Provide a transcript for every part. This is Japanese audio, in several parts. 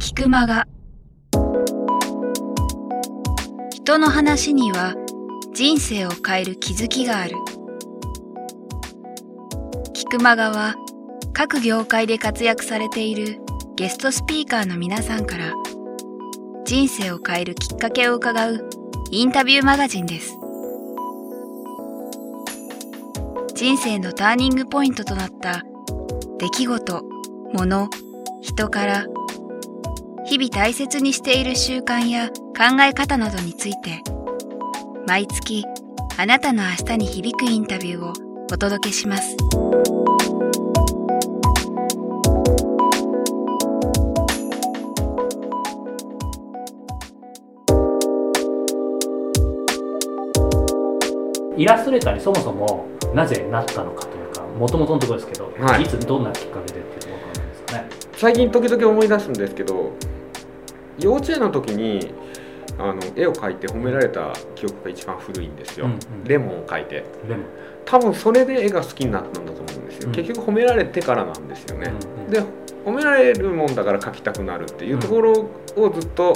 聞く間が人の話には人生を変える気づきがある。聞く間がは各業界で活躍されているゲストスピーカーの皆さんから人生を変えるきっかけを伺うインタビューマガジンです。人生のターニングポイントとなった出来事、物、人から日々大切にしている習慣や考え方などについて毎月あなたの明日に響くインタビューをお届けします。イラストレーターにそもそもなぜなったのかというもともとのところですけど、はい。い、つどんなきっかけでっていうところなんですかね。最近時々思い出すんですけど幼稚園の時にあの絵を描いて褒められた記憶が一番古いんですよ、うんうん。レモンを描いて。多分それで絵が好きになったんだと思うんですよ、うん。結局褒められてからなんですよね、うんうん。で褒められるもんだから描きたくなるっていうところをずっと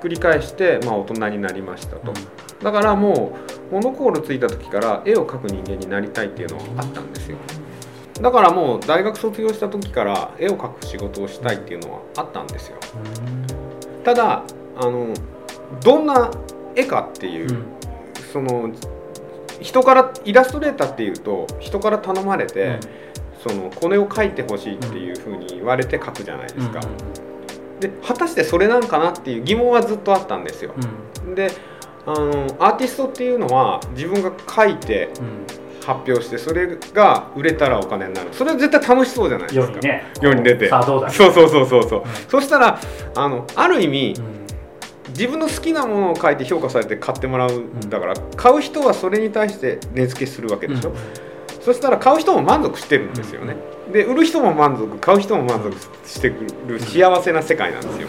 繰り返して、まあ、大人になりましたと、だからもうモノコールついた時から絵を描く人間になりたいっていうのはあったんですよ。だからもう大学卒業した時から絵を描く仕事をしたいっていうのはあったんですよ。ただあのどんな絵かっていう、うん。その人からイラストレーターっていうと人から頼まれて、そのこれを描いてほしいっていうふうに言われて描くじゃないですか、で果たしてそれなんかなっていう疑問はずっとあったんですよ。うん。であのアーティストっていうのは自分が描いてうん。発表してそれが売れたらお金になる。それは絶対楽しそうじゃないですか。世にね。世に出て。さあどうだ。そうそうそうそうそう、うん。そしたらあのある意味うん。自分の好きなものを書いて評価されて買ってもらうんだから、買う人はそれに対して値付けするわけでしょ、そしたら買う人も満足してるんですよね、で売る人も満足買う人も満足してくる幸せな世界なんですよ。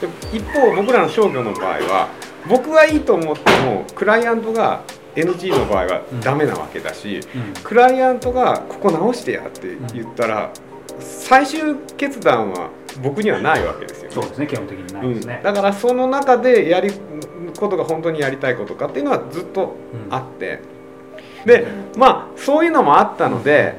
で一方僕らの商業の場合は僕がいいと思ってもクライアントが NG の場合はダメなわけだし、うん。クライアントが「ここ直してや」って言ったら、最終決断は僕にはないわけですよ。ねそうですね基本的にないですね。うん、だからその中でやることが本当にやりたいことかっていうのはずっとうんあって、でまあそういうのもあったので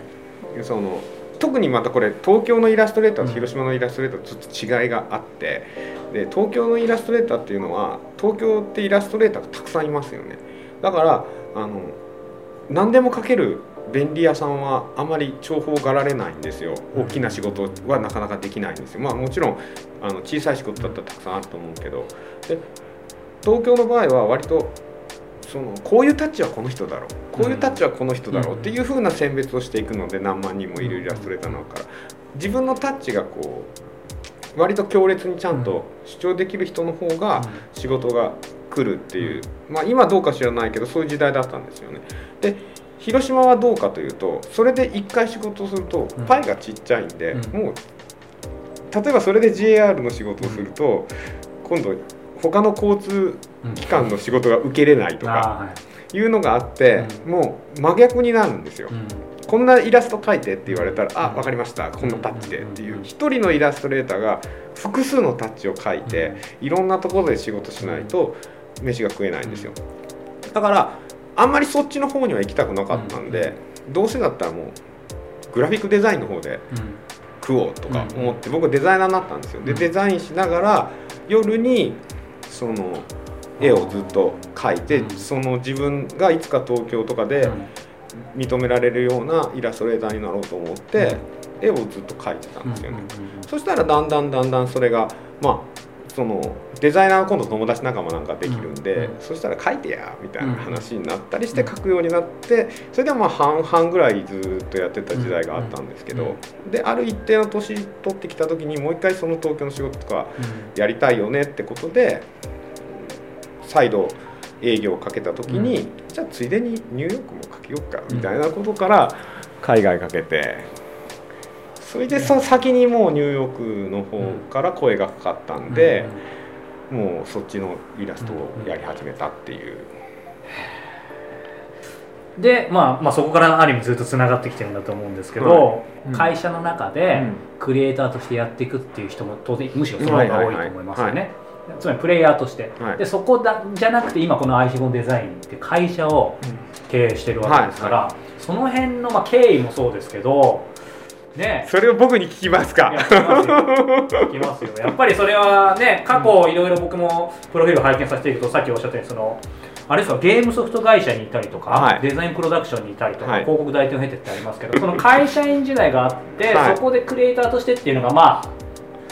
その特にまたこれ東京のイラストレーターと広島のイラストレーターとちょっと違いがあってで東京のイラストレーターっていうのは東京ってイラストレーターがたくさんいますよね。だからあの何でも描ける便利屋さんはあまり重宝がられないんですよ。大きな仕事はなかなかできないんですよ。まあもちろんあの小さい仕事だったらたくさんあると思うけど。で東京の場合は割とそのこういうタッチはこの人だろう。こういうタッチはこの人だろう。っていう風な選別をしていくので何万人もいるイラストレーターなのから。自分のタッチがこう割と強烈にちゃんと主張できる人の方が仕事が来るっていう、まあ今どうか知らないけどそういう時代だったんですよね。で広島はどうかというとそれで1回仕事をするとうん。パイがちっちゃいんで、うん。もう例えばそれで JR の仕事をすると、今度他の交通うん機関の仕事が受けれないとかい。いうのがあって、うん。もう真逆になるんですよ。うん。こんなイラスト描いてって言われたら「あ分かりました。こんなタッチで」っていう。うん。一人のイラストレーターが複数のタッチを描いていろんなところで仕事しないと飯が食えないんですよ。だからあんまりそっちの方には行きたくなかったんでどうせだったらもうグラフィックデザインの方でうん。食おうとか思って僕デザイナーになったんですよ。でデザインしながら夜にその絵をずっと描いてうん。その自分がいつか東京とかで認められるようなイラストレーターになろうと思って、絵をずっと描いてたんですよね、そしたらだんだんだんだんそれがまあそのデザイナーの今度友達仲間なんかできるんで、うんうん。そしたら描いてやみたいな話になったりしてうん。描くようになってそれでまあ半々ぐらいずっとやってた時代があったんですけど、である一定の年取ってきた時にもう一回その東京の仕事とかやりたいよねってことで再度営業をかけた時に、じゃあついでにニューヨークもかけようかみたいなことから海外かけてそれでさ先にもうニューヨークの方から声がかかったんで、もうそっちのイラストをやり始めたっていう。で、まあ、まあそこからある意味ずっとつながってきてるんだと思うんですけど、うん。会社の中でクリエイターとしてやっていくっていう人も当然むしろその方が多いと思いますよはいはいね。つまりプレイヤーとして、はい。でそこだじゃなくて今この i4 デザインっていう会社を経営してるわけですから、はその辺のまあ経緯もそうですけどね。それを僕に聞きますか？聞きますよ。やっぱりそれはね過去いろいろ僕もプロフィール拝見させているとさっきおっしゃったようにそのあれですかゲームソフト会社にいたりとか、はい。デザインプロダクションにいたりとか、はい。広告代理店を経てってありますけどその会社員時代があって、はい。そこでクリエイターとしてっていうのがまあ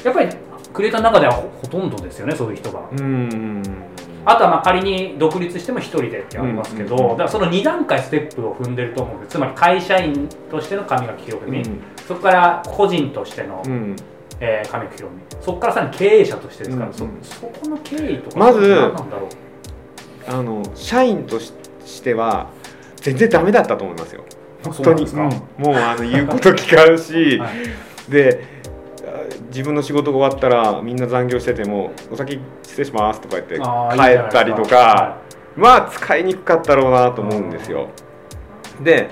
やっぱりクリエイターの中ではほほとんどですよねそういう人が。うん。あとはまあ仮に独立しても一人でってありますけど、うん。うんうんだからその2段階ステップを踏んでると思うんです。つまり会社員としての神垣宏文、そこから個人としての、うん。えー、神木宏美そこからさらに経営者としてですか？ら、うん。そそこの経緯とかまず何なんだろう？あの社員とししては全然ダメだったと思いますよ。本当に。そうなんもうあの言うこと聞かんし、はい。であ自分の仕事が終わったらみんな残業してても「お先失礼します」とか言って帰ったりとかまあ使いにくかったろうなと思うんですよ。で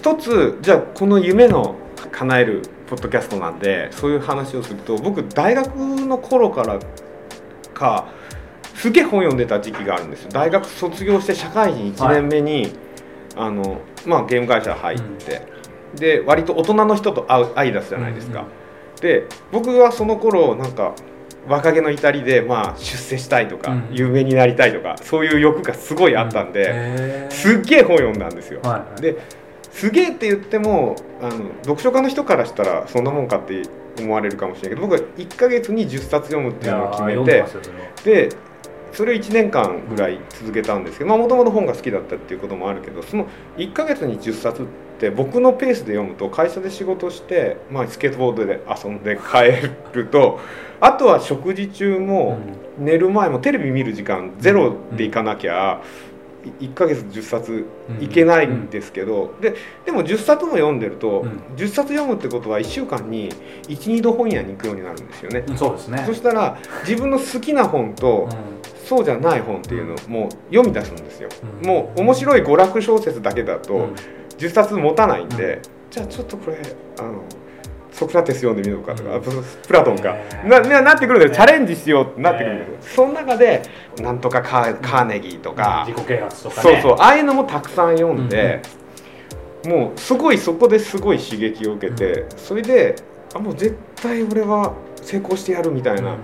一つじゃあこの夢の叶えるポッドキャストなんでそういう話をすると僕大学の頃からかすげえ本読んでた時期があるんですよ。大学卒業して社会人1年目に、あのまあ、ゲーム会社入って、で割と大人の人と会う会い出すじゃないですか、うんで僕はその頃なんか若気の至りで、まあ、出世したいとか、うん有名になりたいとかそういう欲がすごいあったんで、へー。すっげえ本読んだんですよ。はいはい。ですげえって言ってもあの読書家の人からしたらそんなもんかって思われるかもしれないけど僕は1ヶ月に10冊読むっていうのを決めてでそれを1年間ぐらい続けたんですけどもともと本が好きだったっていうこともあるけどその1ヶ月に10冊って僕のペースで読むと会社で仕事して、まあ、スケートボードで遊んで帰ると あとは食事中も寝る前もテレビ見る時間ゼロでいかなきゃ1ヶ月10冊いけないんですけど、ででも10冊も読んでると、うん。10冊読むってことは1週間に12度本屋に行くようになるんですよね。うんそうですね。そしたら自分の好きな本とそうじゃない本っていうのをもう読み出すんですよ。うん。もう面白い娯楽小説だけだとうん。10冊持たないんで、うん。じゃあちょっとこれあのソクラテス読んでみようかとか、うん。あププラトンか。なななってくるんですねチャレンジしようってなってくるんですよ。その中でなんとかカーカーネギーとか、自己啓発とかね。そうそう。ああいうのもたくさん読んで、もうすごいそこですごい刺激を受けて、それであもう絶対俺は成功してやるみたいな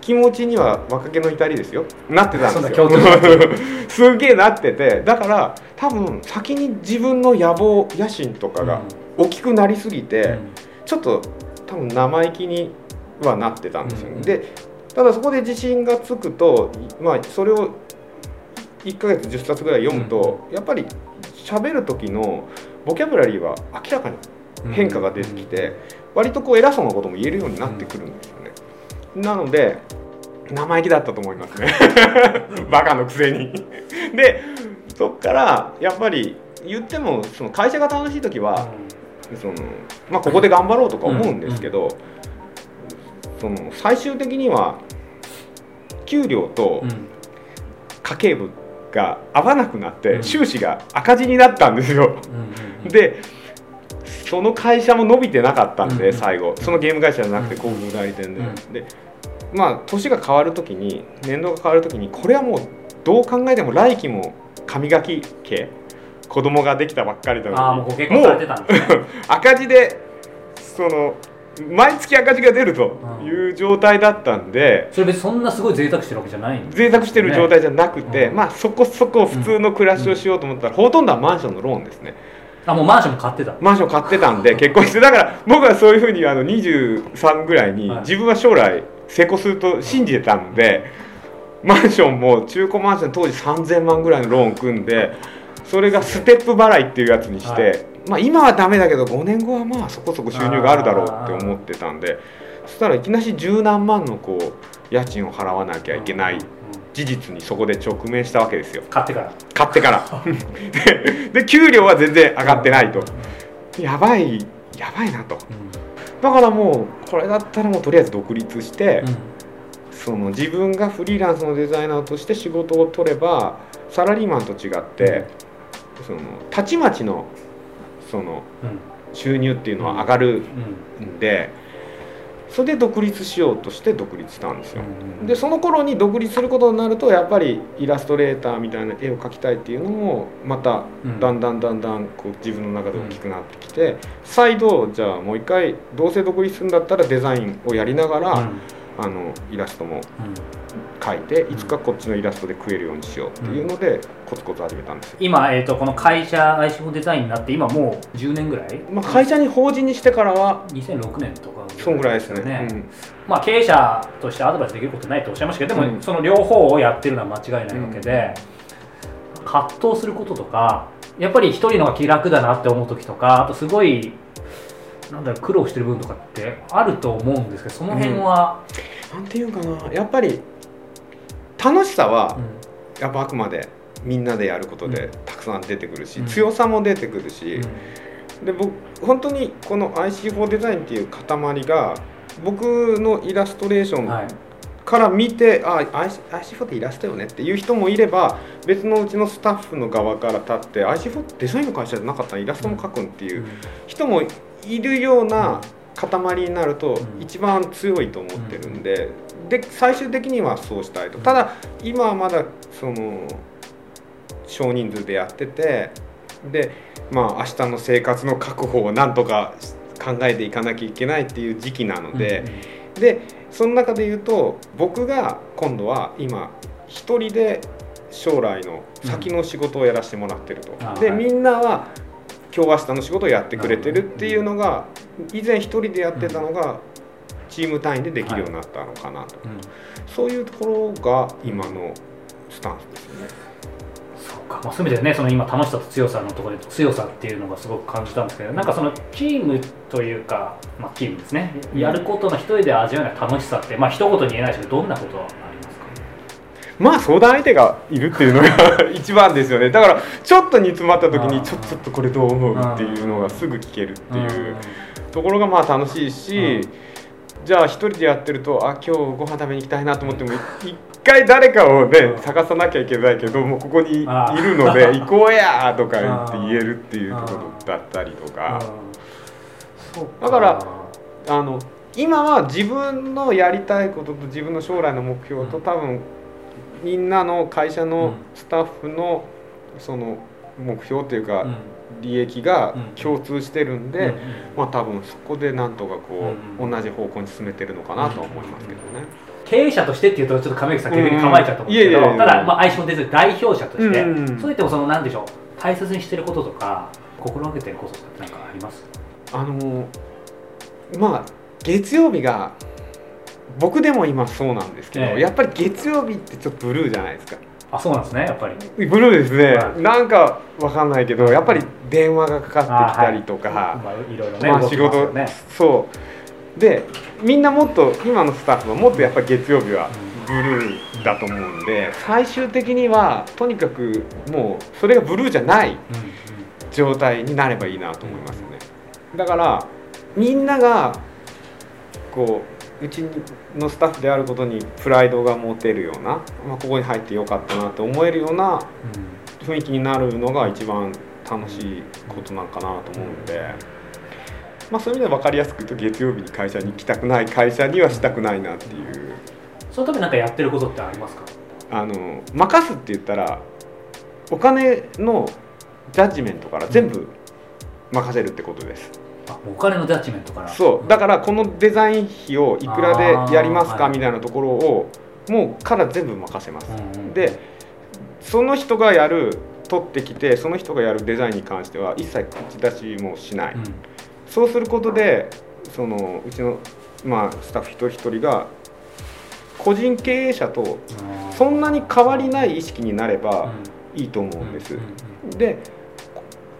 気持ちには若気の至りですよ。なってたんですよ。すげえなってて。だから多分先に自分の野望野心とかが大きくなりすぎて、うんちょっと多分生意気にはなってたんですよね、うんでただそこで自信がつくとまあそれを1ヶ月10冊ぐらい読むと、やっぱり喋る時のボキャブラリーは明らかに変化が出てきて、割とこう偉そうなことも言えるようになってくるんですよね、なので生意気だったと思いますね。バカのくせに。でそっからやっぱり言ってもその会社が楽しい時は、そのまあ、ここで頑張ろうとか思うんですけど、その最終的には給料とうん。家計簿が合わなくなって、うん。収支が赤字になったんですよ。でその会社も伸びてなかったんで、うん最後。そのゲーム会社じゃなくてうん。広告代理店で、うん。でまあ年が変わる時に年度が変わる時にこれはもうどう考えても来期も神垣家子供ができたばっかりなもうご結婚されてたんですね。赤字でその毎月赤字が出るという状態だったんで、それ別にそんなすごい贅沢してるわけじゃないんで贅沢してる状態じゃなくて、うん。まあそこそこ普通の暮らしをしようと思ったら、ほとんどはマンションのローンですね。あもうマンションも買ってた。マンション買ってたんで結婚してだから僕はそういうふうにあの23ぐらいにはい。自分は将来成功すると信じてたんでマンションも中古マンション当時3000万ぐらいのローン組んでそれがステップ払いっていうやつにして、はい。まあ今はダメだけど5年後はまあそこそこ収入があるだろうって思ってたんでそしたらいきなり十何万のこう家賃を払わなきゃいけないうん事実にそこで直面したわけですよ。買ってから。買ってから。でで給料は全然上がってないと。やばいやばいなと。だからもうこれだったらもうとりあえず独立して、うん。その自分がフリーランスのデザイナーとして仕事を取ればサラリーマンと違ってそのたちまちのそのうん。収入っていうのは上がるうん。んでそれで独立しようとして独立したんですよ。うんでその頃に独立することになるとやっぱりイラストレーターみたいな絵を描きたいっていうのもまたうん。だんだんだんだんこう自分の中で大きくなってきて再度じゃあもう一回どうせ独立するんだったらデザインをやりながら、うん。あのイラストもうん描いていつかこっちのイラストで食えるようにしようっていうのでコツコツ始めたんですよ。今、えー、とこの会社 IC4 デザインになって今もう10年ぐらい？まあ、会社に法人にしてからは2006年とかそんぐらいですね。うん。まあ、経営者としてアドバイスできることないとおっしゃいましたけどでも、うん。その両方をやってるのは間違いないわけで、葛藤することとかやっぱり一人のが気楽だなって思う時とかあとすごいなんだろう苦労してる部分とかってあると思うんですけどその辺は、なんていうかな。やっぱり楽しさはうん。やっぱあくまでみんなでやることでうん。たくさん出てくるし、うん。強さも出てくるし、うん。で僕本当にこの IC4 デザインっていう塊が僕のイラストレーションはい。から見て、あ IC- IC4 ってイラストよねっていう人もいれば別のうちのスタッフの側から立って IC4 ってデザインの会社じゃなかったらイラストも描くんっていう人もいるような塊になるとうん。一番強いと思ってるんで,、で最終的にはそうしたいと。ただ今はまだその少人数でやっててでまあ明日の生活の確保をなんとか考えていかなきゃいけないっていう時期なので、でその中で言うと僕が今度は今一人で将来の先の仕事をやらせてもらってると、で、みんなは今日明日の仕事をやってくれてるっていうのが以前一人でやってたのがチーム単位でできるようになったのかなと、うん。うんそういうところが今のスタンスですよね。そうか、まあ、全てねその今楽しさと強さのところで強さっていうのがすごく感じたんですけどなんかそのチームというか、まあ、チームですね。うん。やることの一人で味わえない楽しさって、まあ一言に言えないですけどどんなことまあ相談相手がいるっていうのが 一番ですよね。だからちょっと煮詰まった時にちょちょっとこれどう思うっていうのがすぐ聞けるっていうところがまあ楽しいし、うん。じゃあ一人でやってるとあ今日ご飯食べに行きたいなと思ってもい一回誰かをねうん。探さなきゃいけないけどもうここにいるので行こうやとか言って言えるっていうところだったりとか。だからあの今は自分のやりたいことと自分の将来の目標とうん。多分みんなの会社うん。のスタッフのその目標というかうん。利益がうん。共通してるんで、うん。まあ多分そこでなんとかこう、うん。同じ方向に進めてるのかなとは思いますけどね。経営者としてっていうとちょっと亀口さん逆に構えちゃうと思うんですけど、ただ、まあ、アイシモンデザイン代表者として、うん。そう言ってもその何でしょう大切にしてることとか心がけてることとかって何かあります？あのまあ月曜日が僕でも今そうなんですけど、ええ。やっぱり月曜日ってちょっとブルーじゃないですか。あそうなんですねやっぱり。ブルーですね、はい。なんかわかんないけどやっぱり電話がかかってきたりとか、まあ、いろいろね、まあ仕事、ねそう。でみんなもっと今のスタッフはもっとやっぱり月曜日はブルーだと思うんで最終的にはとにかくもうそれがブルーじゃないうん状態になればいいなと思いますよね。だからみんながこううちのスタッフであることにプライドが持てるような、まあ、ここに入ってよかったなと思えるような雰囲気になるのが一番楽しいことなんかなと思うんで、まあ、そういう意味では分かりやすく言うと月曜日に会社に行きたくない会社にはしたくないなっていう。そのために何かやってることってありますか？あの任すって言ったらお金のジャッジメントから全部任せるってことです。お金のジャッジメントから。そう。だからこのデザイン費をいくらでやりますかみたいなところをもうから全部任せます。うんうんでその人がやる取ってきてその人がやるデザインに関しては一切口出しもしない、うん。そうすることでそのうちの、まあ、スタッフ一人一人が個人経営者とそんなに変わりない意識になればいいと思うんです、で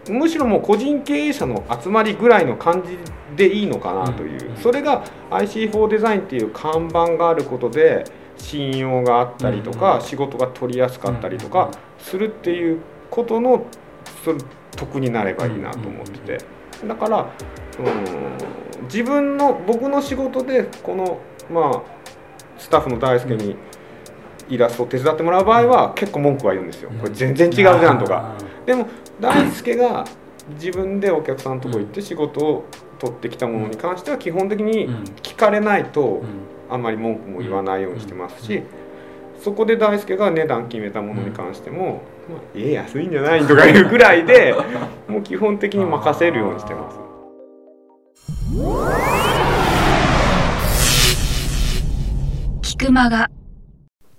むしろもう個人経営者の集まりぐらいの感じでいいのかなという、うん。それが IC4 デザインっていう看板があることで信用があったりとか、うん仕事が取りやすかったりとかするっていうことの得になればいいなと思ってて、だからその自分の僕の仕事でこのまあスタッフの大輔にイラストを手伝ってもらう場合は結構文句は言うんですよ。これ全然違うじゃんとか。でも大輔が自分でお客さんのとこ行って仕事を取ってきたものに関しては基本的に聞かれないとあんまり文句も言わないようにしてますしそこで大輔が値段決めたものに関しても「まあ、ええ安いんじゃない?」とかいうぐらいで もう基本的に任せるようにしてます。聞く間が。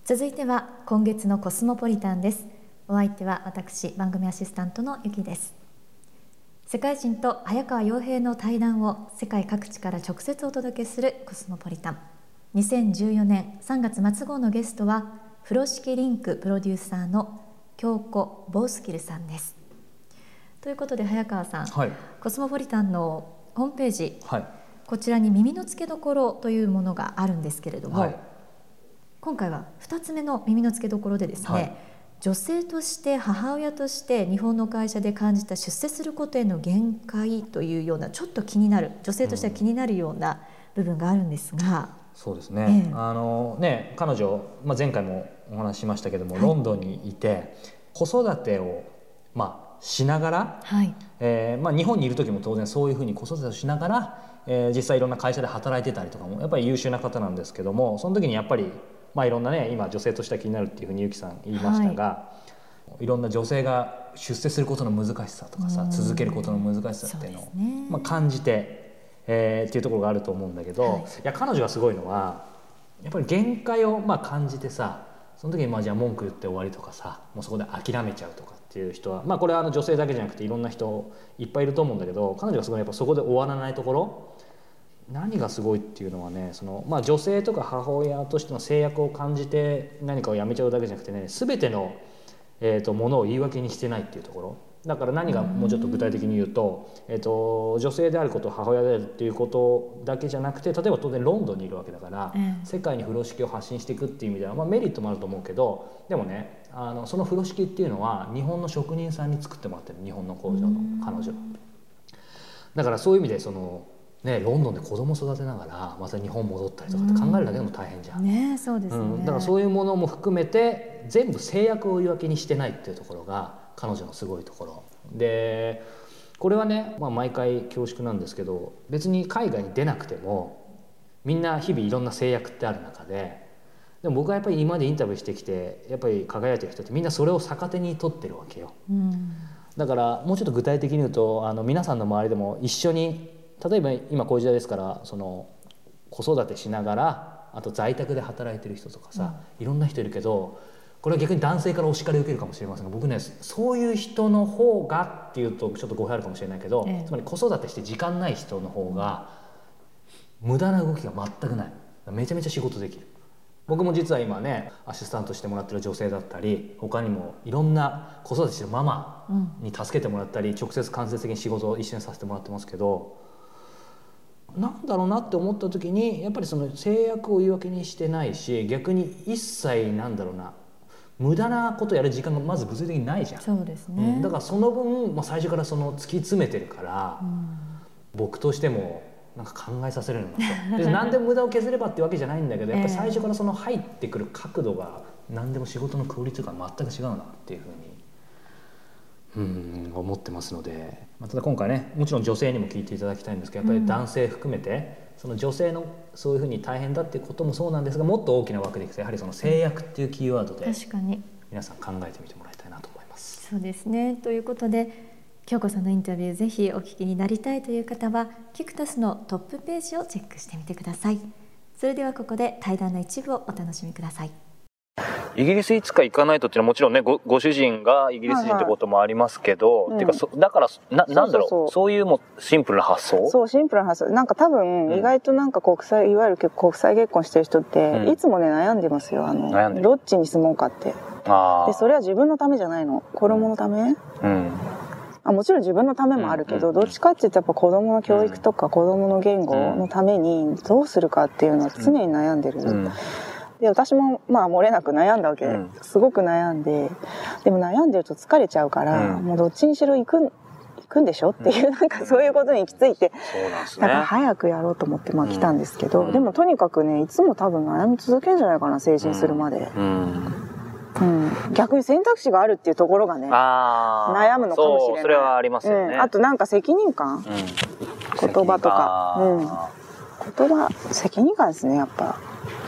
続いては今月のコスモポリタンですお相手は私番組アシスタントのゆきです。世界人と早川洋平の対談を世界各地から直接お届けするコスモポリタン。2014年3月末号のゲストは風呂敷リンクプロデューサーの京子ボースキルさんです。ということで早川さん、はい、コスモポリタンのホームページ、はい、こちらに耳の付けどころというものがあるんですけれども、はい、今回は2つ目の耳の付けどころでですね、はい、女性として母親として日本の会社で感じた出世することへの限界というようなちょっと気になる女性としては気になるような部分があるんですが。うん、そうですね、ええ、あのね彼女、まあ、前回もお話ししましたけども、はい、ロンドンにいて子育てを、まあ、しながら、はい。えーまあ、日本にいる時も当然そういうふうに子育てをしながらえー、実際いろんな会社で働いてたりとかもやっぱり優秀な方なんですけどもその時にやっぱり、まあ、いろんなね今女性としては気になるっていうふうにゆきさん言いましたが、はい、いろんな女性が出世することの難しさとかさ続けることの難しさっていうのを、ね、まあ、感じて、えー、っていうところがあると思うんだけど、はい、いや彼女がすごいのはやっぱり限界をまあ感じてさその時にまあじゃあ文句言って終わりとかさもうそこで諦めちゃうとかっていう人はまあこれはあの女性だけじゃなくていろんな人いっぱいいると思うんだけど彼女はすごいやっぱそこで終わらないところ何がすごいっていうのはねその、まあ、女性とか母親としての制約を感じて何かをやめちゃうだけじゃなくてね全ての、えーと、ものを言い訳にしてないっていうところ。だから何がもうちょっと具体的に言うと,、えーと、女性であること母親であるっていうことだけじゃなくて例えば当然ロンドンにいるわけだから、世界に風呂敷を発信していくっていう意味では、まあ、メリットもあると思うけどでもねあのその風呂敷っていうのは日本の職人さんに作ってもらってる日本の工場の彼女。だからそういう意味でそのね、ロンドンで子供育てながらまた日本戻ったりとかって考えるだけでも大変じゃん、ねそうですね、うん、だからそういうものも含めて全部制約を言い訳にしてないっていうところが彼女のすごいところ。でこれはね、まあ、毎回恐縮なんですけど別に海外に出なくてもみんな日々いろんな制約ってある中ででも僕はやっぱり今までインタビューしてきてやっぱり輝いてる人ってみんなそれを逆手に取ってるわけよ、うん、だからもうちょっと具体的に言うとあの皆さんの周りでも一緒に例えば今こういう時代ですからその子育てしながらあと在宅で働いてる人とかさ、うん、いろんな人いるけどこれは逆に男性からお叱りを受けるかもしれませんが僕ねそういう人の方がっていうとちょっと語弊あるかもしれないけど、ええ、つまり子育てして時間ない人の方が無駄な動きが全くない。めちゃめちゃ仕事できる。僕も実は今ねアシスタントしてもらってる女性だったり他にもいろんな子育てしてるママに助けてもらったり、うん、直接間接的に仕事を一緒にさせてもらってますけどなんだろうなって思った時にやっぱりその制約を言い訳にしてないし逆に一切なんだろうな無駄なことやる時間がまず物理的にないじゃん。そうですね、うん、だからその分、まあ、最初からその突き詰めてるから、うん、僕としてもなんか考えさせるのなと何 でも無駄を削ればってわけじゃないんだけどやっぱり最初からその入ってくる角度が何でも仕事のクオリティが全く違うなっていうふうにうん思ってますので、まあ、ただ今回ねもちろん女性にも聞いていただきたいんですけどやっぱり男性含めて、その女性のそういうふうに大変だっていうこともそうなんですがもっと大きな枠でいくとやはりその制約っていうキーワードで確かに皆さん考えてみてもらいたいなと思います。そうですねということで京子さんのインタビューぜひお聞きになりたいという方はキクタスのトップページをチェックしてみてください。それではここで対談の一部をお楽しみください。イギリスいつか行かないとっていうのはもちろんねごご主人がイギリス人ってこともありますけど、はいはい、っていうかそだからななんだろうそういうもシンプルな発想？そうシンプルな発想。なんか多分、意外となんか国際いわゆる国際結婚してる人って、うん、いつもね悩んでますよ。あの悩んでどっちに住もうかって。でそれは自分のためじゃないの。子供のため、うん。あもちろん自分のためもあるけど、どっちかっていうとやっぱ子供の教育とか子供の言語のためにどうするかっていうのは常に悩んでる。うんで私もまあ漏れなく悩んだわけ。で、うん、すごく悩んで。でも悩んでると疲れちゃうから、うん、もうどっちにしろ行く行くんでしょっていう、なんかそういうことに行き着いて、だから早くやろうと思ってまあ来たんですけど、でもとにかくねいつも多分悩み続けるんじゃないかな成人するまで。うん、逆に選択肢があるっていうところがね悩むのかもしれない。それはありますよね、うん、あとなんか責任感、言葉とか、うん、言葉責任感ですねやっぱ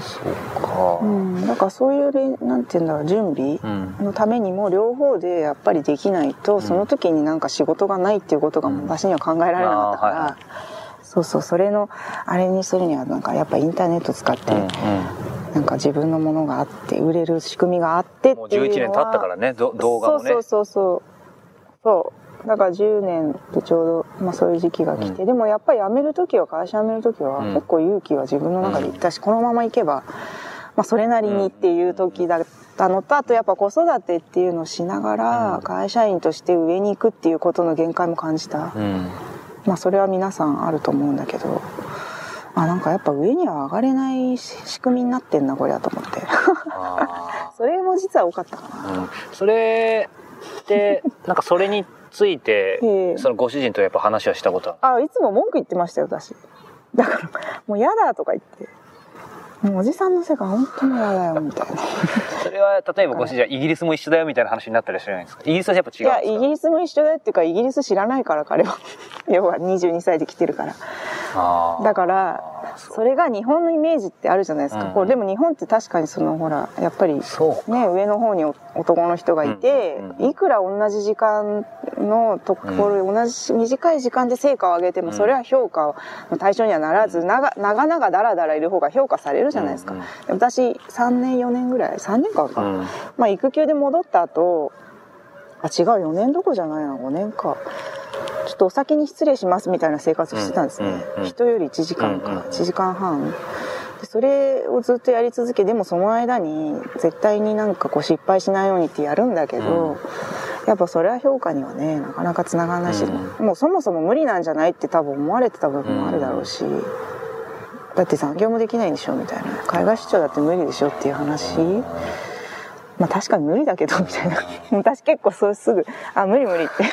そうか、うん、だからそういうなんて言うんだろう準備のためにも両方でやっぱりできないと、その時になんか仕事がないっていうことが私には考えられなかったから、はい、そうそうそれのあれにするにはなんかやっぱインターネット使って、うんうん。なんか自分のものがあって売れる仕組みがあってっていうのはもう11年経ったからね動画もね。そうそうそう。そうだから10年でちょうど、まあ、そういう時期が来て、うん、でもやっぱり辞める時は会社辞める時は結構勇気は自分の中でいったし、うん、このままいけば、まあ、それなりにっていう時だったのとあとやっぱ子育てっていうのをしながら会社員として上に行くっていうことの限界も感じた、うん、まあそれは皆さんあると思うんだけど。あなんかやっぱ上には上がれない仕組みになってんなこれはと思って。それも実は多かったかな、うん、それってなんかそれについて、そのご主人とやっぱ話はしたことああいつも文句言ってましたよ私。だからもう嫌だとか言って。もうおじさんの世界本当に嫌だよみたいな。それは例えばご主人はイギリスも一緒だよみたいな話になったりしないんですか。イギリスはやっぱ違う。いやイギリスも一緒だよっていうかイギリス知らないから彼は。要は22歳で来てるから。だからそれが日本のイメージってあるじゃないですか、うん、こうでも日本って確かにそのほらやっぱりね上の方に男の人がいて、うん、いくら同じ時間のところ、うん、同じ短い時間で成果を上げてもそれは評価の対象にはならず長長々だらだらいる方が評価されるじゃないですか、私3年4年ぐらい3年間か、まあ育休で戻った後あ違う4年どころじゃないな5年かちょっとお先に失礼しますみたいな生活してたんですね、人より1時間か1時間半。でそれをずっとやり続けでもその間に絶対になんかこう失敗しないようにってやるんだけど、やっぱそれは評価にはねなかなかつながらないし、もうそもそも無理なんじゃないって多分思われてた部分もあるだろうし、だって残業もできないんでしょみたいな。海外出張だって無理でしょっていう話。まあ確かに無理だけどみたいな。私結構そうすぐあ無理無理って。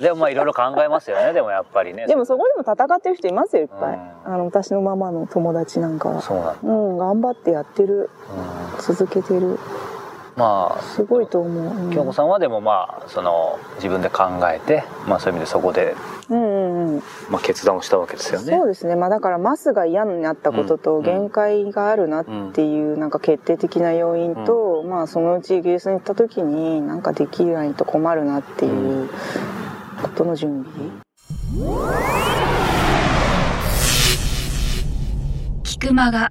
でもまあいろいろ考えますよねでもやっぱりねでもそこでも戦ってる人いますよいっぱい、うん、あの私のママの友達なんかは。そうなんうん頑張ってやってる、うん、続けてるまあすごいと思う、うん、京子さんはでもまあその自分で考えて、まあ、そういう意味でそこで、うんうんうん。まあ、決断をしたわけですよね。そうですね。まあだからマスが嫌になったことと限界があるなっていうなんか決定的な要因と、うん、まあそのうちイギリスに行った時になんかできないと困るなっていうことの準備、菊間が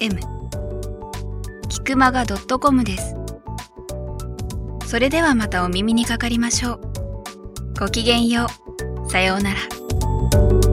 m キクマガ .com です。それではまたお耳にかかりましょう。ごきげんよう。さようなら。